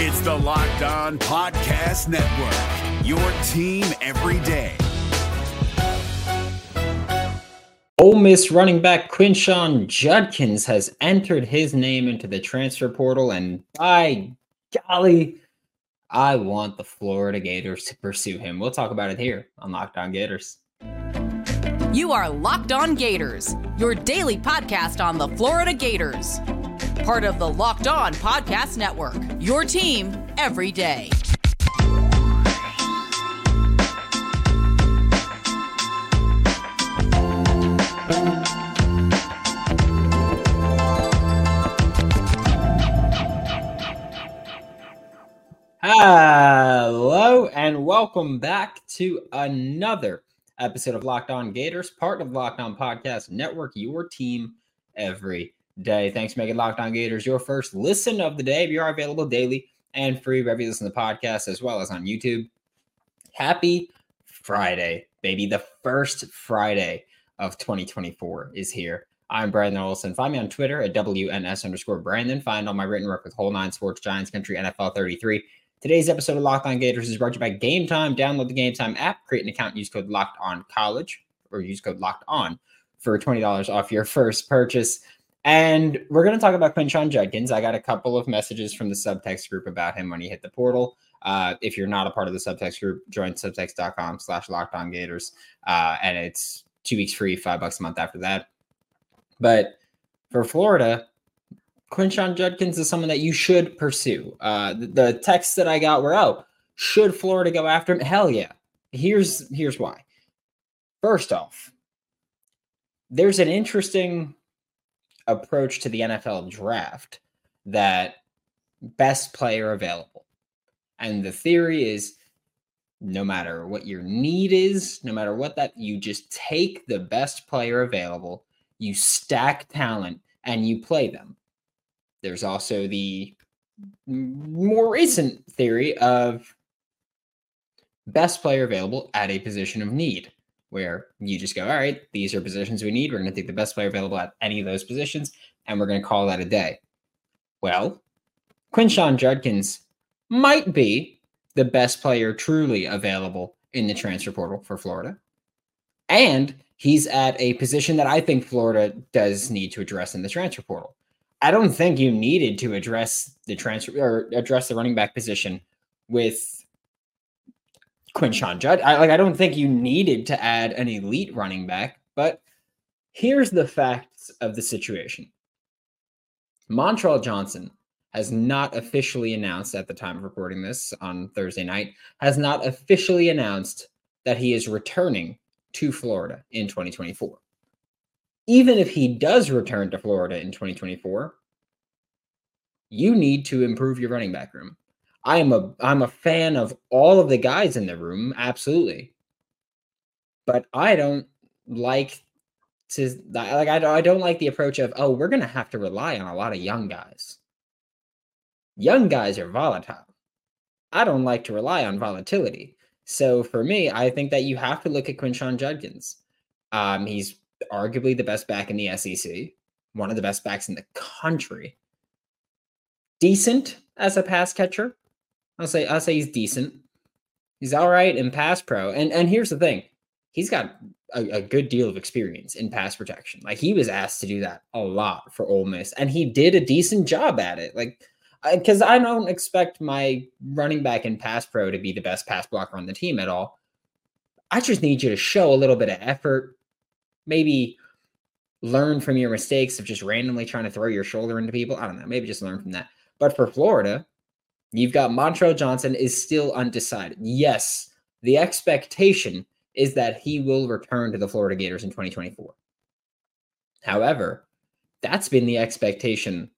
It's the Locked On Podcast Network, your team every day. Ole Miss running back Quinshon Judkins has entered his name into the transfer portal, and by golly, I want the Florida Gators to pursue him. We'll talk about it here on Locked On Gators. You are Locked On Gators, your daily podcast on the Florida Gators. Part of the Locked On Podcast Network, your team every day. Hello, and welcome back to another episode of Locked On Gators, part of Locked On Podcast Network, your team every day. Thanks for making Locked On Gators your first listen of the day. We are available daily and free wherever you listen to the podcast, as well as on YouTube. Happy Friday, baby. The first Friday of 2024 is here. I'm Brandon Olsen. Find me on Twitter at WNS underscore Brandon. Find all my written work with Whole Nine Sports, Giants Country, NFL 33. Today's episode of Locked On Gators is brought to you by Game Time. Download the Game Time app, create an account, use code Locked On College, or use code Locked On for $20 off your first purchase. And we're going to talk about Quinshon Judkins. I got a couple of messages from the subtext group about him when he hit the portal. Uh, if you're not a part of the subtext group, join subtext.com slash locked on gators. Uh, and it's two weeks free, five bucks a month after that. But for Florida, Quinshon Judkins is someone that you should pursue. Uh, the, the texts that I got were, oh, should Florida go after him? Hell yeah. Here's here's why. First off, there's an interesting approach to the NFL draft that best player available. And the theory is no matter what your need is, no matter what that, you just take the best player available, you stack talent, and you play them. There's also the more recent theory of best player available at a position of need, where you just go, all right, these are positions we need. We're going to take the best player available at any of those positions, and we're going to call that a day. Well, Quinshon Judkins might be the best player truly available in the transfer portal for Florida. And he's at a position that I think Florida does need to address in the transfer portal. I don't think you needed to address the transfer or address the running back position with Quinshon Judd. I like I don't think you needed to add an elite running back, but here's the facts of the situation. Montrell Johnson has not officially announced at the time of recording this on Thursday night, has not officially announced that he is returning to Florida in 2024 even if he does return to Florida in 2024, you need to improve your running back room. I am a I'm a fan of all of the guys in the room, absolutely. But I don't like to like I don't, I don't like the approach of oh we're to have to rely on a lot of young guys. Young guys are volatile. I don't like to rely on volatility. So for me, I think that you have to look at Quinshon Judkins. Um, he's arguably the best back in the SEC, one of the best backs in the country. Decent as a pass catcher. I'll say I'll say he's decent. He's all right in pass pro. And and here's the thing. He's got a, a good deal of experience in pass protection. Like he was asked to do that a lot for Ole Miss, and he did a decent job at it. Like because I, I don't expect my running back in pass pro to be the best pass blocker on the team at all. I just need you to show a little bit of effort, maybe learn from your mistakes of just randomly trying to throw your shoulder into people. I don't know. Maybe just learn from that. But for Florida, you've got Montrell Johnson is still undecided. Yes, the expectation is that he will return to the Florida Gators in 2024. However, that's been the expectation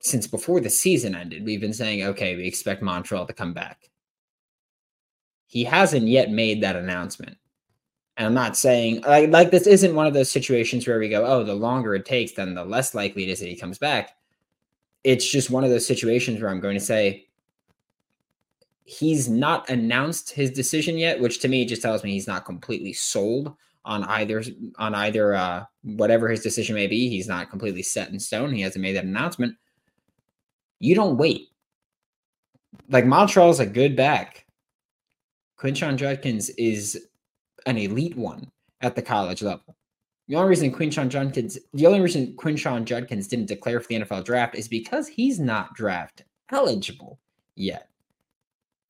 since before the season ended. We've been saying, okay, we expect Montrell to come back. He hasn't yet made that announcement. And I'm not saying like, like this isn't one of those situations where we go, oh, the longer it takes, then the less likely it is that he comes back. It's just one of those situations where I'm going to say he's not announced his decision yet, which to me just tells me he's not completely sold on either on either uh, whatever his decision may be. He's not completely set in stone. He hasn't made that announcement. You don't wait. like Montrell's a good back. Quinshon Judkins is an elite one at the college level. The only reason Quinshon Judkins, the only reason Quinshon Judkins didn't declare for the NFL draft is because he's not draft eligible yet.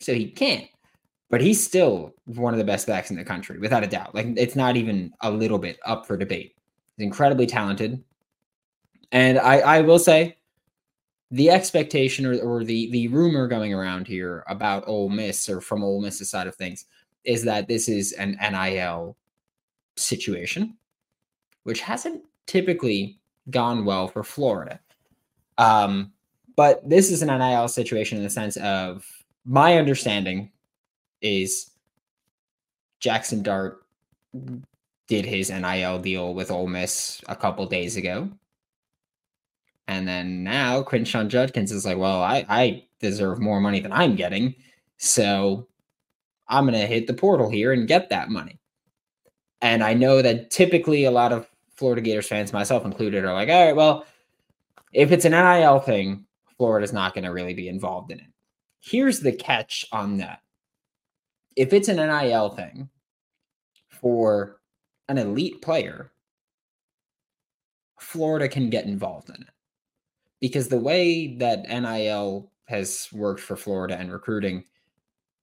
So he can't. But he's still one of the best backs in the country, without a doubt. Like it's not even a little bit up for debate. He's incredibly talented. And I, I will say the expectation or, or the the rumor going around here about Ole Miss or from Ole Miss's side of things is that this is an NIL situation, which hasn't typically gone well for Florida. Um, but this is an NIL situation in the sense of my understanding is Jackson Dart did his NIL deal with Ole Miss a couple days ago. And then now Quinshon Judkins is like, well, I, I deserve more money than I'm getting. So I'm going to hit the portal here and get that money. And I know that typically a lot of Florida Gators fans, myself included, are like, all right, well, if it's an NIL thing, Florida's not going to really be involved in it. Here's the catch on that. If it's an NIL thing for an elite player, Florida can get involved in it. Because the way that NIL has worked for Florida and recruiting,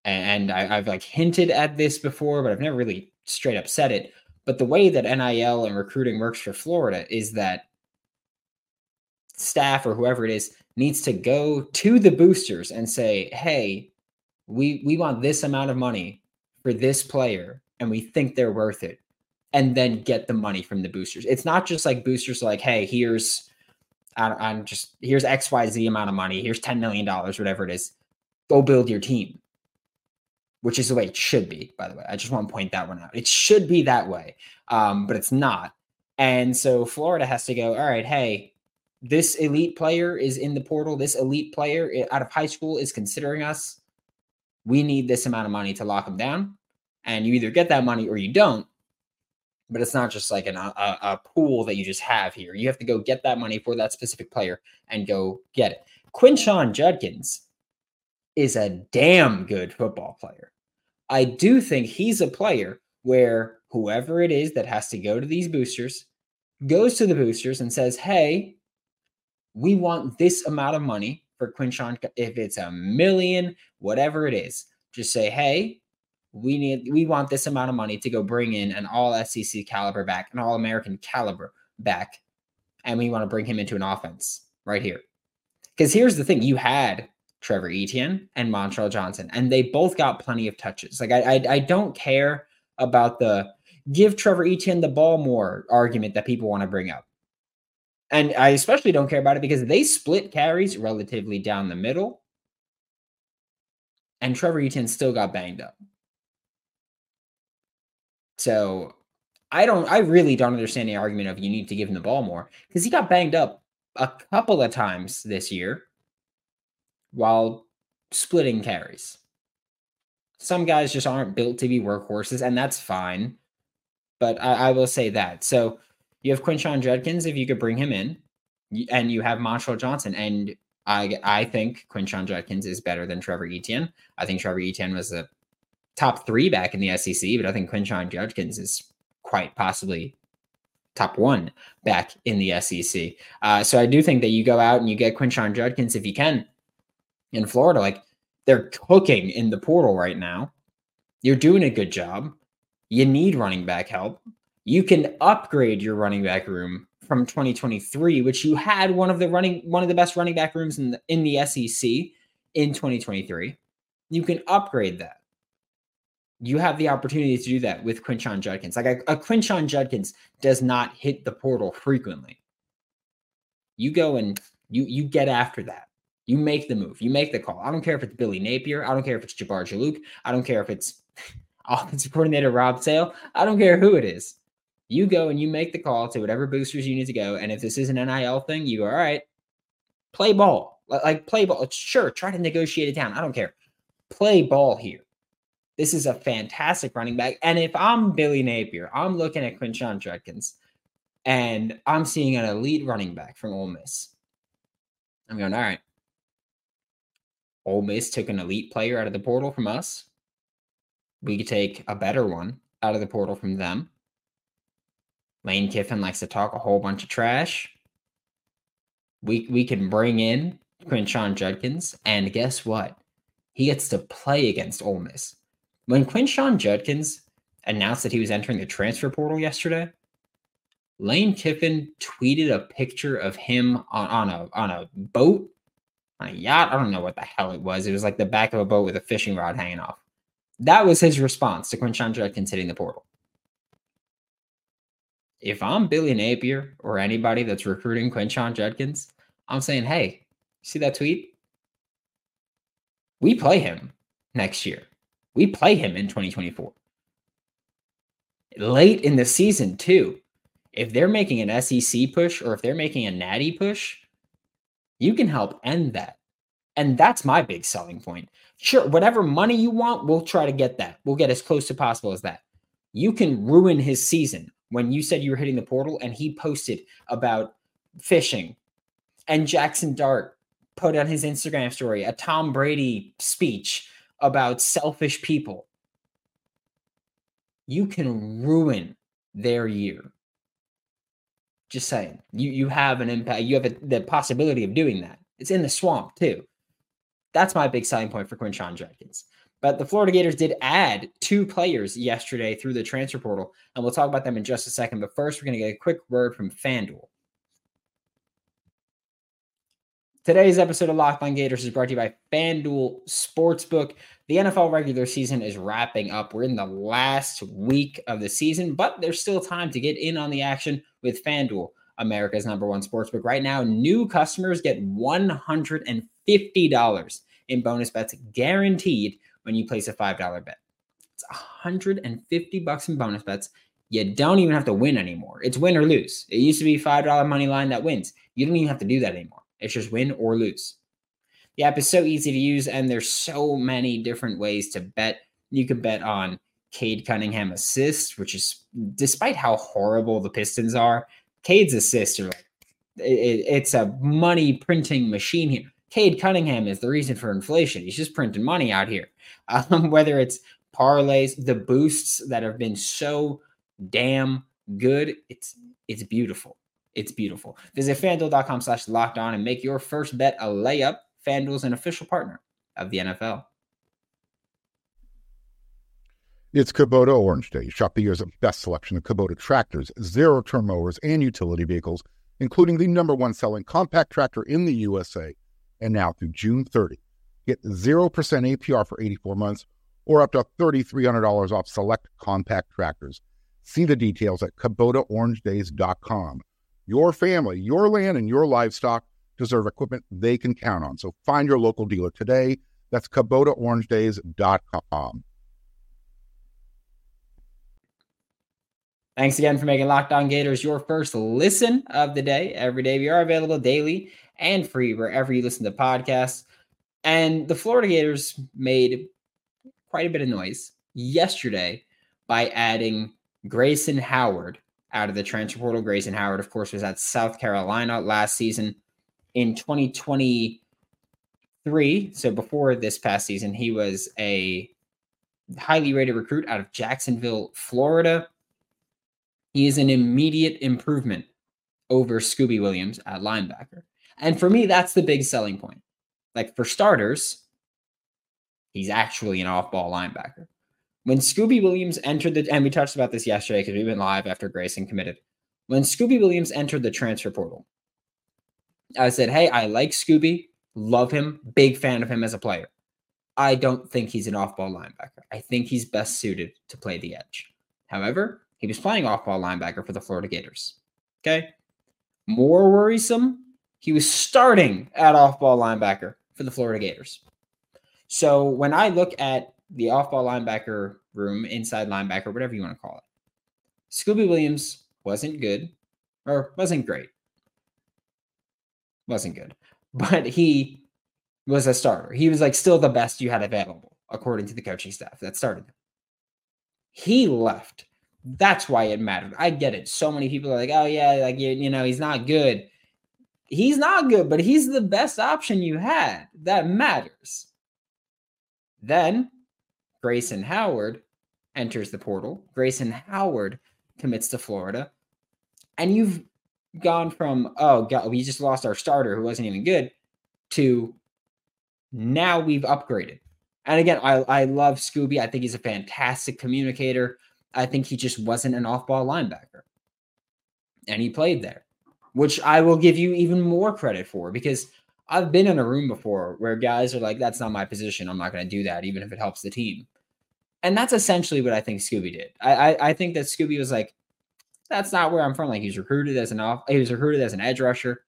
and I, have like hinted at this before, but I've never really straight up said it. But the way that NIL and recruiting works for Florida is that staff or whoever it is needs to go to the boosters and say, "Hey, we we want this amount of money for this player, and we think they're worth it," and then get the money from the boosters. It's not just like boosters like, "Hey, here's." I'm just here's X Y Z amount of money. Here's ten million dollars, whatever it is. Go build your team, which is the way it should be. By the way, I just want to point that one out. It should be that way, um, but it's not. And so Florida has to go. All right, hey, this elite player is in the portal. This elite player out of high school is considering us. We need this amount of money to lock them down. And you either get that money or you don't. But it's not just like an, a, a pool that you just have here. You have to go get that money for that specific player and go get it. Quinshon Judkins is a damn good football player. I do think he's a player where whoever it is that has to go to these boosters goes to the boosters and says, Hey, we want this amount of money for Quinshon. If it's a million, whatever it is, just say, hey, we need we want this amount of money to go bring in an all SEC caliber back, an all American caliber back, and we want to bring him into an offense right here. Because here's the thing: you had Trevor Etienne and Montrell Johnson, and they both got plenty of touches. Like I, I, I don't care about the give Trevor Etienne the ball more argument that people want to bring up. And I especially don't care about it because they split carries relatively down the middle. And Trevor Etienne still got banged up. So I don't, I really don't understand the argument of you need to give him the ball more because he got banged up a couple of times this year while splitting carries. Some guys just aren't built to be workhorses, and that's fine. But I, I will say that. So you have Quinshon Judkins if you could bring him in, and you have Montrell Johnson. And I I think Quinshon Judkins is better than Trevor Etienne. I think Trevor Etienne was a top three back in the SEC, but I think Quinshon Judkins is quite possibly top one back in the SEC. Uh, so I do think that you go out and you get Quinshon Judkins if you can in Florida. Like they're cooking in the portal right now. You're doing a good job. You need running back help you can upgrade your running back room from 2023, which you had one of the running one of the best running back rooms in the in the SEC in 2023. You can upgrade that. You have the opportunity to do that with Quinshon Judkins. Like a, a Quinshon Judkins does not hit the portal frequently. You go and you you get after that. You make the move. You make the call. I don't care if it's Billy Napier. I don't care if it's Jabbar Juluke. I don't care if it's offensive coordinator Rob Sale. I don't care who it is. You go and you make the call to whatever boosters you need to go. And if this is an NIL thing, you go, all right, play ball. Like play ball. Sure, try to negotiate it down. I don't care. Play ball here. This is a fantastic running back. And if I'm Billy Napier, I'm looking at Quinshon Judkins and I'm seeing an elite running back from Ole Miss. I'm going, all right. Ole Miss took an elite player out of the portal from us. We could take a better one out of the portal from them. Lane Kiffin likes to talk a whole bunch of trash. We we can bring in Quinshon Judkins, and guess what? He gets to play against Ole Miss. When Quinshon Judkins announced that he was entering the transfer portal yesterday, Lane Kiffin tweeted a picture of him on, on a on a boat, on a yacht. I don't know what the hell it was. It was like the back of a boat with a fishing rod hanging off. That was his response to Quinshon Judkins hitting the portal. If I'm Billy Napier or anybody that's recruiting Quinshon Judkins, I'm saying, hey, see that tweet? We play him next year. We play him in 2024. Late in the season, too if they're making an SEC push or if they're making a natty push, you can help end that. And that's my big selling point. Sure, whatever money you want, we'll try to get that. We'll get as close to possible as that. You can ruin his season when you said you were hitting the portal and he posted about fishing and Jackson Dart put on his Instagram story a Tom Brady speech about selfish people. You can ruin their year just saying, you you have an impact. You have a, the possibility of doing that. It's in the swamp too. That's my big selling point for Quinshon Judkins. But the Florida Gators did add two players yesterday through the transfer portal, and we'll talk about them in just a second. But first, we're going to get a quick word from FanDuel. Today's episode of Locked On Gators is brought to you by FanDuel Sportsbook. The NFL regular season is wrapping up. We're in the last week of the season, but there's still time to get in on the action with FanDuel, America's number one sportsbook. Right now, new customers get $150 in bonus bets guaranteed when you place a $5 bet. It's 150 bucks in bonus bets. You don't even have to win anymore. It's win or lose. It used to be $5 money line that wins. You don't even have to do that anymore. It's just win or lose. The app is so easy to use, and there's so many different ways to bet. You can bet on Cade Cunningham assists, which is despite how horrible the Pistons are, Cade's assists are it, it's a money printing machine here. Cade Cunningham is the reason for inflation. He's just printing money out here. Um, whether it's parlays, the boosts that have been so damn good, it's it's beautiful. It's beautiful. Visit fanduel.com slash locked on and make your first bet a layup. FanDuel is an official partner of the NFL. It's Kubota Orange Day. Shop the year's best selection of Kubota tractors, zero turn mowers, and utility vehicles, including the number one selling compact tractor in the USA. And now through June 30, get 0% APR for 84 months or up to $3,300 off select compact tractors. See the details at KubotaOrangeDays.com. Your family, your land, and your livestock deserve equipment they can count on. So find your local dealer today. That's KubotaOrangeDays.com. Thanks again for making Locked On Gators your first listen of the day. Every day we are available daily and free wherever you listen to podcasts. And the Florida Gators made quite a bit of noise yesterday by adding Grayson Howard out of the transfer portal. Grayson Howard, of course, was at South Carolina last season. In 2023, so before this past season, he was a highly rated recruit out of Jacksonville, Florida. He is an immediate improvement over Scooby Williams at linebacker. And for me, that's the big selling point. Like for starters, he's actually an off ball linebacker. When Scooby Williams entered the, and we touched about this yesterday because we went live after Grayson committed. When Scooby Williams entered the transfer portal, I said, Hey, I like Scooby, love him, big fan of him as a player. I don't think he's an off ball linebacker. I think he's best suited to play the edge. However, he was playing off ball linebacker for the Florida Gators. Okay. More worrisome, he was starting at off ball linebacker for the Florida Gators. So when I look at the off ball linebacker room, inside linebacker, whatever you want to call it, Scooby Williams wasn't good or wasn't great. Wasn't good, but he was a starter. He was like still the best you had available, according to the coaching staff that started. He left that's why it mattered. I get it. So many people are like, oh, yeah, like, you, you know, he's not good. He's not good, but he's the best option you had. That matters. Then Grayson Howard enters the portal. Grayson Howard commits to Florida. And you've gone from, oh, God, we just lost our starter who wasn't even good to now we've upgraded. And again, I, I love Scooby. I think he's a fantastic communicator. I think he just wasn't an off ball linebacker. And he played there, which I will give you even more credit for because I've been in a room before where guys are like, that's not my position. I'm not going to do that, even if it helps the team. And that's essentially what I think Scooby did. I, I, I think that Scooby was like, that's not where I'm from. Like he's recruited as an off, he was recruited as an edge rusher,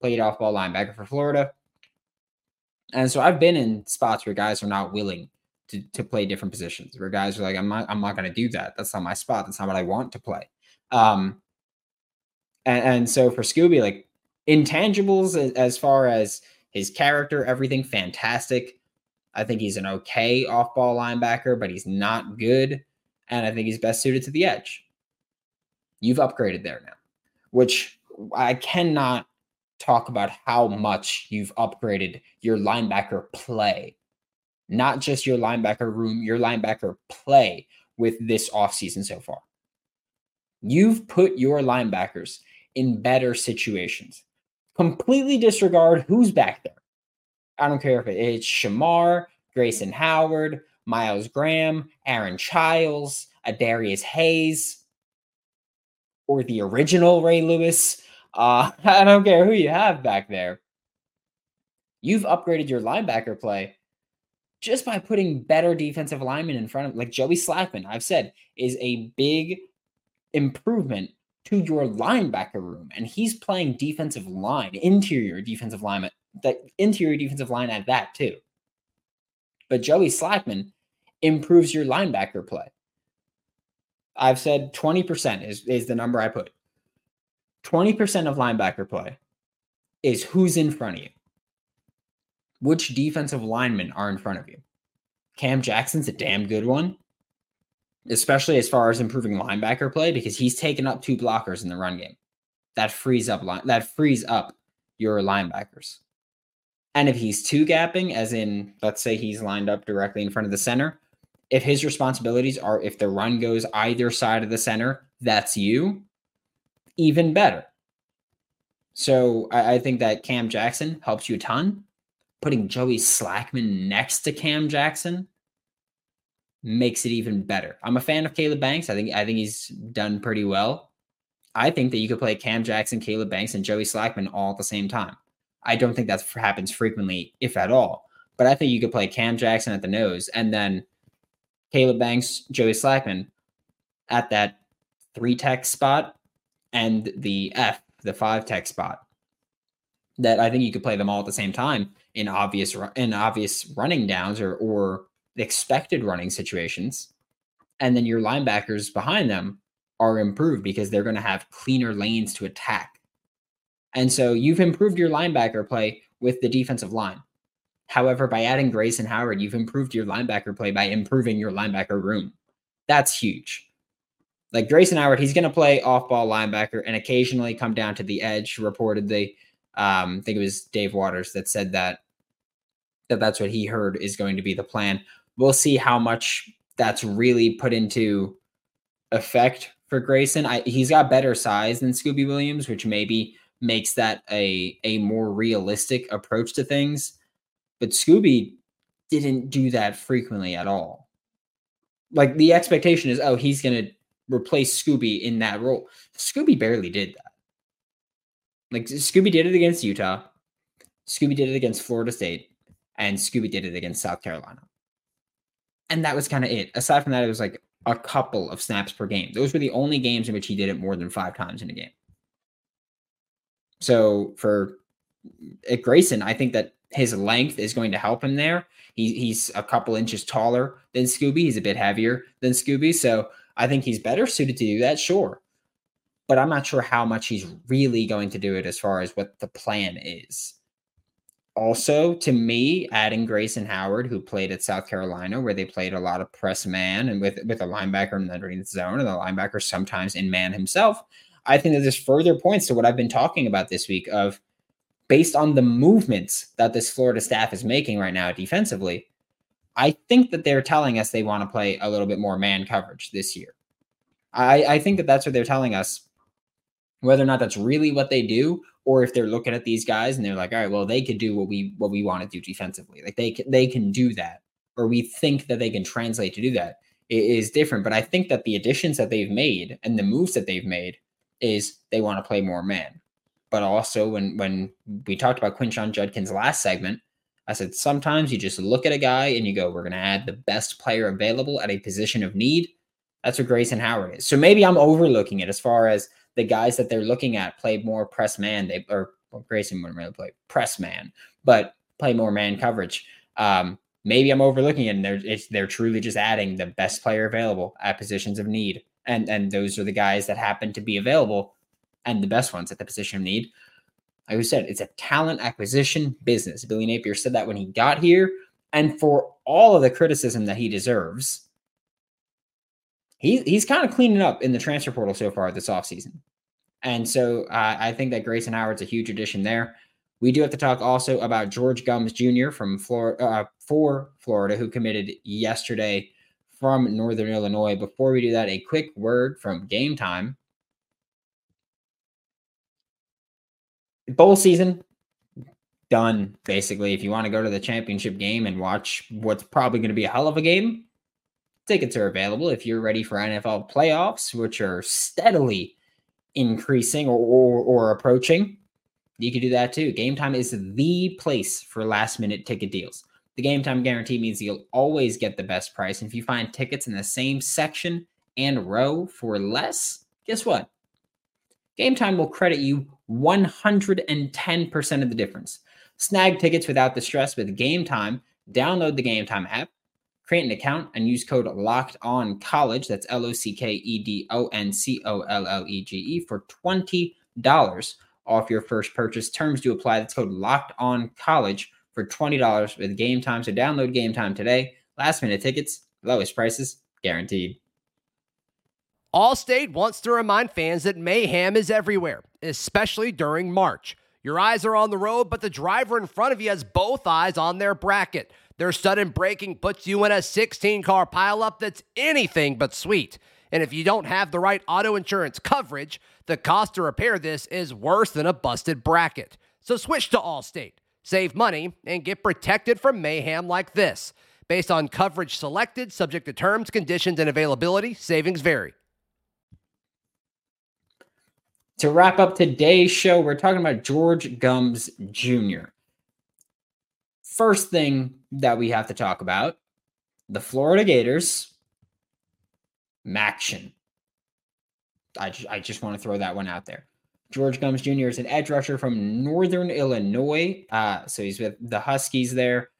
played off ball linebacker for Florida. And so I've been in spots where guys are not willing to, to play different positions, where guys are like, I'm not, I'm not going to do that. That's not my spot. That's not what I want to play. Um, and, and so for Scooby, like intangibles as far as his character, everything fantastic. I think he's an okay off ball linebacker, but he's not good. And I think he's best suited to the edge. You've upgraded there now, which I cannot talk about how much you've upgraded your linebacker play, not just your linebacker room, your linebacker play with this offseason so far. You've put your linebackers in better situations. Completely disregard who's back there. I don't care if it's Shamar, Grayson Howard, Myles Graham, Aaron Chiles, Adarius Hayes, or the original Ray Lewis. Uh, I don't care who you have back there. You've upgraded your linebacker play just by putting better defensive linemen in front of like Joey Slackman, I've said, is a big improvement to your linebacker room. And he's playing defensive line, interior defensive line, the interior defensive line at that too. But Joey Slackman improves your linebacker play. I've said 20% is, is the number I put. 20% of linebacker play is who's in front of you. Which defensive linemen are in front of you? Cam Jackson's a damn good one, especially as far as improving linebacker play because he's taken up two blockers in the run game. That frees up line that frees up your linebackers. And if he's two gapping, as in, let's say he's lined up directly in front of the center, if his responsibilities are if the run goes either side of the center, that's you, even better. So I, I think that Cam Jackson helps you a ton. Putting Joey Slackman next to Cam Jackson makes it even better. I'm a fan of Caleb Banks. I think I think he's done pretty well. I think that you could play Cam Jackson, Caleb Banks, and Joey Slackman all at the same time. I don't think that happens frequently, if at all. But I think you could play Cam Jackson at the nose and then Caleb Banks, Joey Slackman at that three tech spot and the F, the five tech spot. That I think you could play them all at the same time in obvious in obvious running downs or or expected running situations. And then your linebackers behind them are improved because they're going to have cleaner lanes to attack and so you've improved your linebacker play with the defensive line. However, by adding Grayson Howard, you've improved your linebacker play by improving your linebacker room. That's huge. Like Grayson Howard, he's going to play off ball linebacker and occasionally come down to the edge. Reportedly, um, I think it was Dave Waters that said that that that's what he heard is going to be the plan. We'll see how much that's really put into effect for Grayson. I, he's got better size than Scooby Williams, which maybe makes that a a more realistic approach to things. But Scooby didn't do that frequently at all. Like the expectation is, oh, he's to replace Scooby in that role. Scooby barely did that. Like Scooby did it against Utah, Scooby did it against Florida State, and Scooby did it against South Carolina. And that was kind of it. Aside from that, it was like a couple of snaps per game. Those were the only games in which he did it more than five times in a game. So for at Grayson, I think that his length is going to help him there. He, he's a couple inches taller than Scooby. He's a bit heavier than Scooby. So I think he's better suited to do that, sure. But I'm not sure how much he's really going to do it as far as what the plan is. Also, to me, adding Grayson Howard, who played at South Carolina, where they played a lot of press man and with, with a linebacker in the underneath zone, and the linebacker sometimes in man himself, I think that this further points to what I've been talking about this week of based on the movements that this Florida staff is making right now defensively, I think that they're telling us they want to play a little bit more man coverage this year. I, I think that that's what they're telling us. Whether or not that's really what they do, or if they're looking at these guys and they're like, all right, well, they could do what we what we want to do defensively. Like they can, they can do that, or we think that they can translate to do that. It is different. But I think that the additions that they've made and the moves that they've made is they want to play more man. But also when when we talked about Quinshon Judkins last segment, I said sometimes you just look at a guy and you go, we're going to add the best player available at a position of need. That's what Grayson Howard is. So maybe I'm overlooking it as far as the guys that they're looking at play more press man. They or well, Grayson wouldn't really play press man, but play more man coverage. Um, maybe I'm overlooking it, and they're they're truly just adding the best player available at positions of need, and and those are the guys that happen to be available, and the best ones at the position of need. Like we said, it's a talent acquisition business. Billy Napier said that when he got here, and for all of the criticism that he deserves, he, he's kind of cleaning up in the transfer portal so far this offseason. And so uh, I think that Grayson Howard's a huge addition there. We do have to talk also about George Gumbs Jr. from Florida, uh, for Florida, who committed yesterday from Northern Illinois. Before we do that, a quick word from Game Time. Bowl season done basically. If you want to go to the championship game and watch what's probably going to be a hell of a game, tickets are available. If you're ready for NFL playoffs, which are steadily increasing or, or, or approaching, you can do that too. Game time is the place for last minute ticket deals. The game time guarantee means you'll always get the best price. And if you find tickets in the same section and row for less, guess what? Game time will credit you 110% of the difference. Snag tickets without the stress with Game Time. Download the Game Time app, create an account, and use code Locked On College. That's L O C K E D O N C O L L E G E for twenty dollars off your first purchase. Terms do apply. That's code Locked On College for twenty dollars with Game Time. So download Game Time today. Last minute tickets, lowest prices guaranteed. Allstate wants to remind fans that mayhem is everywhere, especially during March. Your eyes are on the road, but the driver in front of you has both eyes on their bracket. Their sudden braking puts you in a 16 car pileup that's anything but sweet. And if you don't have the right auto insurance coverage, the cost to repair this is worse than a busted bracket. So switch to Allstate, save money, and get protected from mayhem like this. Based on coverage selected, subject to terms, conditions, and availability, savings vary. To wrap up today's show, we're talking about George Gumbs Jr. First thing that we have to talk about the Florida Gators, Maction. I I just want to throw that one out there. George Gumbs Jr. is an edge rusher from Northern Illinois. Uh, so he's with the Huskies there.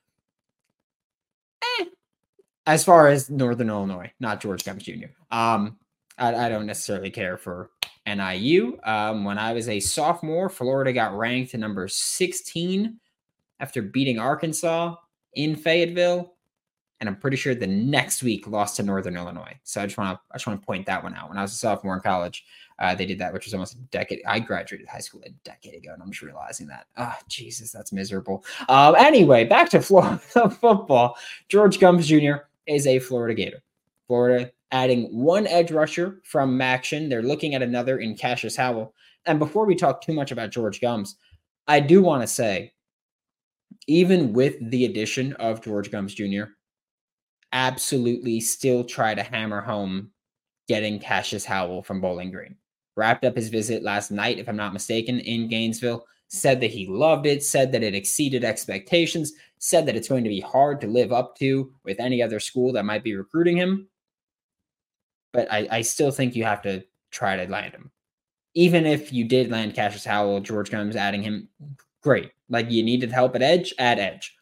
Eh, as far as Northern Illinois, not George Gumbs Jr. Um, I, I don't necessarily care for NIU. Um, when I was a sophomore, Florida got ranked to number 16 after beating Arkansas in Fayetteville. And I'm pretty sure the next week lost to Northern Illinois. So I just want to I just want to point that one out. When I was a sophomore in college, uh, they did that, which was almost a decade. I graduated high school a decade ago, and I'm just realizing that. Oh, Jesus, that's miserable. Um, anyway, back to Florida football. George Gumbs Jr. is a Florida Gator. Florida adding one edge rusher from Maction. They're looking at another in Cassius Howell. And before we talk too much about George Gumbs, I do want to say, even with the addition of George Gumbs Jr., absolutely still try to hammer home getting Cassius Howell from Bowling Green. Wrapped up his visit last night, if I'm not mistaken, in Gainesville. Said that he loved it, said that it exceeded expectations, said that it's going to be hard to live up to with any other school that might be recruiting him but I, I still think you have to try to land him. Even if you did land Cassius Howell, George Gumbs adding him, great. Like you needed help at edge, add edge.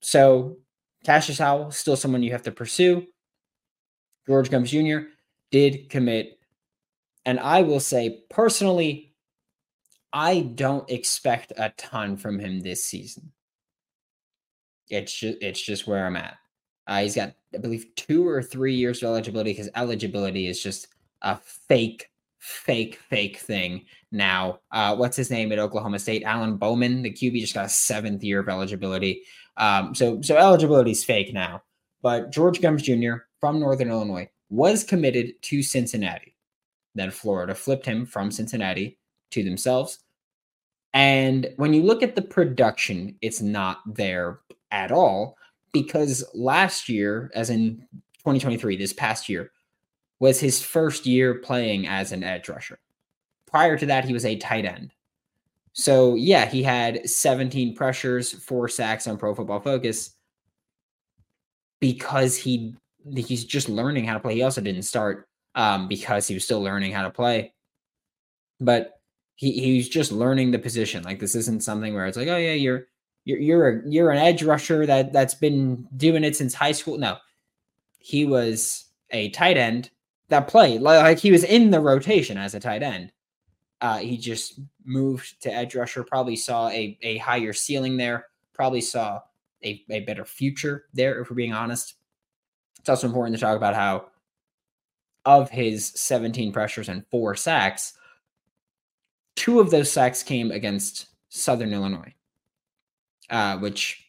So Cassius Howell, still someone you have to pursue. George Gumbs Jr. did commit. And I will say personally, I don't expect a ton from him this season. It's just it's just where I'm at. Uh, he's got, I believe, two or three years of eligibility because eligibility is just a fake fake, fake thing now. Uh, what's his name at Oklahoma State? Alan Bowman, the QB, just got a seventh year of eligibility. Um, so so eligibility is fake now. But George Gumbs Jr. from Northern Illinois was committed to Cincinnati. Then Florida flipped him from Cincinnati to themselves. And when you look at the production, it's not there at all because last year, as in 2023, this past year, was his first year playing as an edge rusher. Prior to that, he was a tight end. So, yeah, he had 17 pressures, four sacks on Pro Football Focus because he he's just learning how to play. He also didn't start um, because he was still learning how to play. But he he's just learning the position. Like this isn't something where it's like, oh yeah, you're you're you're a you're an edge rusher that that's been doing it since high school. No, he was a tight end that played like he was in the rotation as a tight end. Uh, he just moved to edge rusher. Probably saw a a higher ceiling there. Probably saw a, a better future there. If we're being honest, it's also important to talk about how of his 17 pressures and four sacks, two of those sacks came against Southern Illinois, uh, which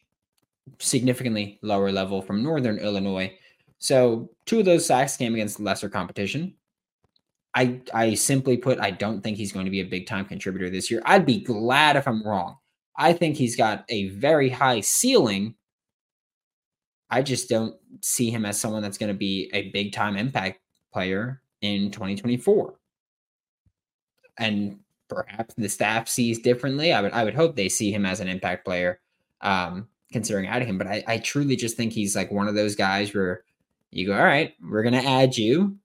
significantly lower level from Northern Illinois. So two of those sacks came against lesser competition. I I simply put, I don't think he's going to be a big time contributor this year. I'd be glad if I'm wrong. I think he's got a very high ceiling. I just don't see him as someone that's going to be a big time impact player in 2024. And perhaps the staff sees differently. I would I would hope they see him as an impact player, um, considering adding him. But I, I truly just think he's like one of those guys where you go, all right, we're gonna add you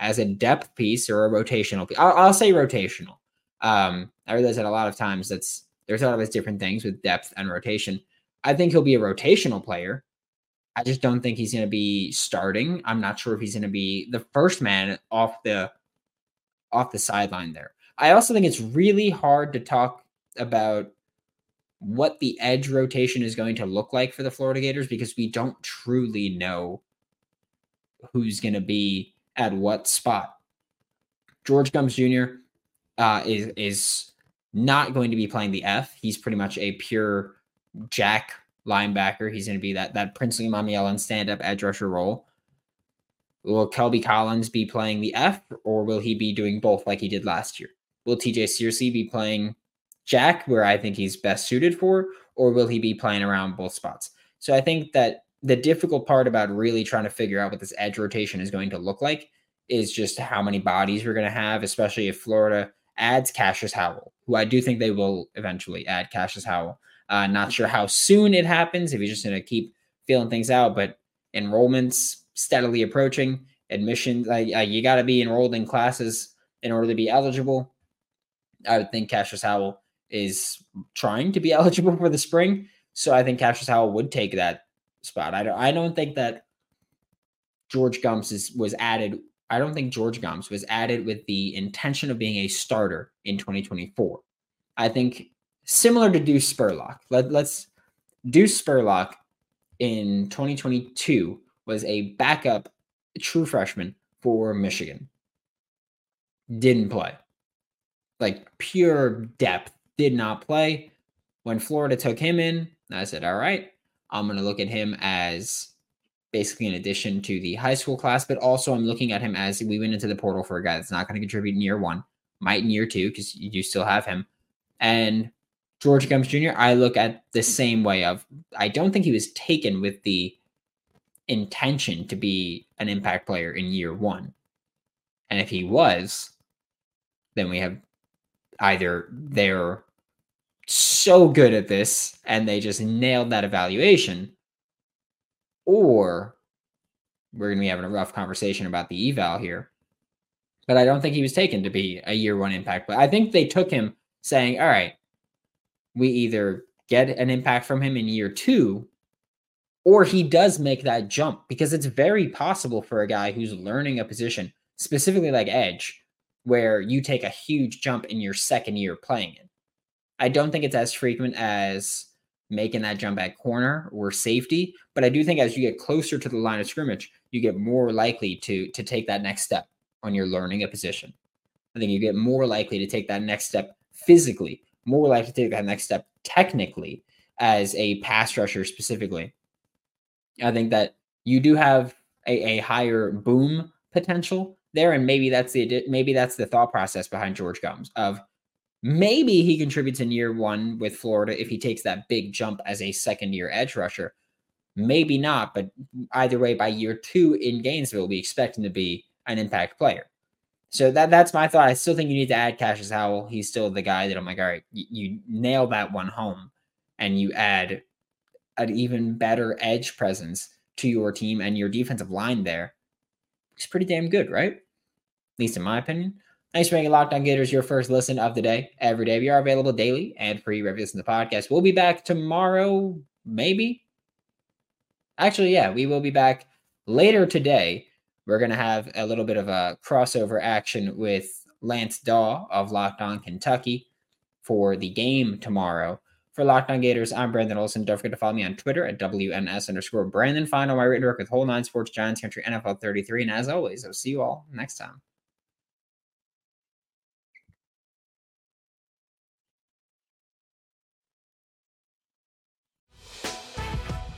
as a depth piece or a rotational piece. I'll, I'll say rotational. Um, I realize that a lot of times that's there's a lot of different things with depth and rotation. I think he'll be a rotational player. I just don't think he's going to be starting. I'm not sure if he's going to be the first man off the off the sideline there. I also think it's really hard to talk about what the edge rotation is going to look like for the Florida Gators because we don't truly know who's going to be at what spot. George Gumbs Jr. Uh, is is not going to be playing the F. He's pretty much a pure jack linebacker. He's going to be that that Princely Mamiela stand up edge rusher role. Will Kelby Collins be playing the F, or will he be doing both like he did last year? Will TJ Searcy be playing Jack, where I think he's best suited for, or will he be playing around both spots? So I think that the difficult part about really trying to figure out what this edge rotation is going to look like is just how many bodies we're going to have, especially if Florida adds Cassius Howell, who I do think they will eventually add Cassius Howell. Uh, not sure how soon it happens, if he's just going to keep feeling things out, but enrollments steadily approaching, admissions, uh, you got to be enrolled in classes in order to be eligible. I would think Cassius Howell is trying to be eligible for the spring. So I think Cassius Howell would take that spot. I don't I don't think that George Gumbs is, was added. I don't think George Gumbs was added with the intention of being a starter in 2024. I think similar to Deuce Spurlock. Let, let's Deuce Spurlock in 2022 was a backup true freshman for Michigan. Didn't play like pure depth, did not play. When Florida took him in, I said, all right, I'm going to look at him as basically an addition to the high school class, but also I'm looking at him as we went into the portal for a guy that's not going to contribute in year one, might in year two, because you do still have him. And George Gumbs Jr., I look at the same way of I don't think he was taken with the intention to be an impact player in year one. And if he was, then we have either they're so good at this and they just nailed that evaluation, or we're going to be having a rough conversation about the eval here. But I don't think he was taken to be a year one impact But I think they took him saying, all right, we either get an impact from him in year two, or he does make that jump because it's very possible for a guy who's learning a position, specifically like edge, where you take a huge jump in your second year playing it. I don't think it's as frequent as making that jump at corner or safety, but I do think as you get closer to the line of scrimmage, you get more likely to to take that next step on you're learning a position. I think you get more likely to take that next step physically, more likely to take that next step technically as a pass rusher specifically. I think that you do have a, a higher boom potential there, and maybe that's the maybe that's the thought process behind George Gumbs of maybe he contributes in year one with Florida if he takes that big jump as a second year edge rusher. Maybe not, but either way, by year two in Gainesville, we expect him to be an impact player. So that that's my thought. I still think you need to add Cassius Howell. He's still the guy that I'm like, all right, you, you nail that one home, and you add an even better edge presence to your team and your defensive line there. It's pretty damn good, right? At least in my opinion. Thanks for making Locked On Gators your first listen of the day. Every day we are available daily and free reviews in the podcast. We'll be back tomorrow, maybe. Actually, yeah, we will be back later today we're going to have a little bit of a crossover action with Lance Daw of Locked On Kentucky for the game tomorrow. For Locked On Gators, I'm Brandon Olsen. Don't forget to follow me on Twitter at WNS underscore Brandon. Find all my written work with Whole Nine Sports, Giants Country, NFL 33. And as always, I'll see you all next time.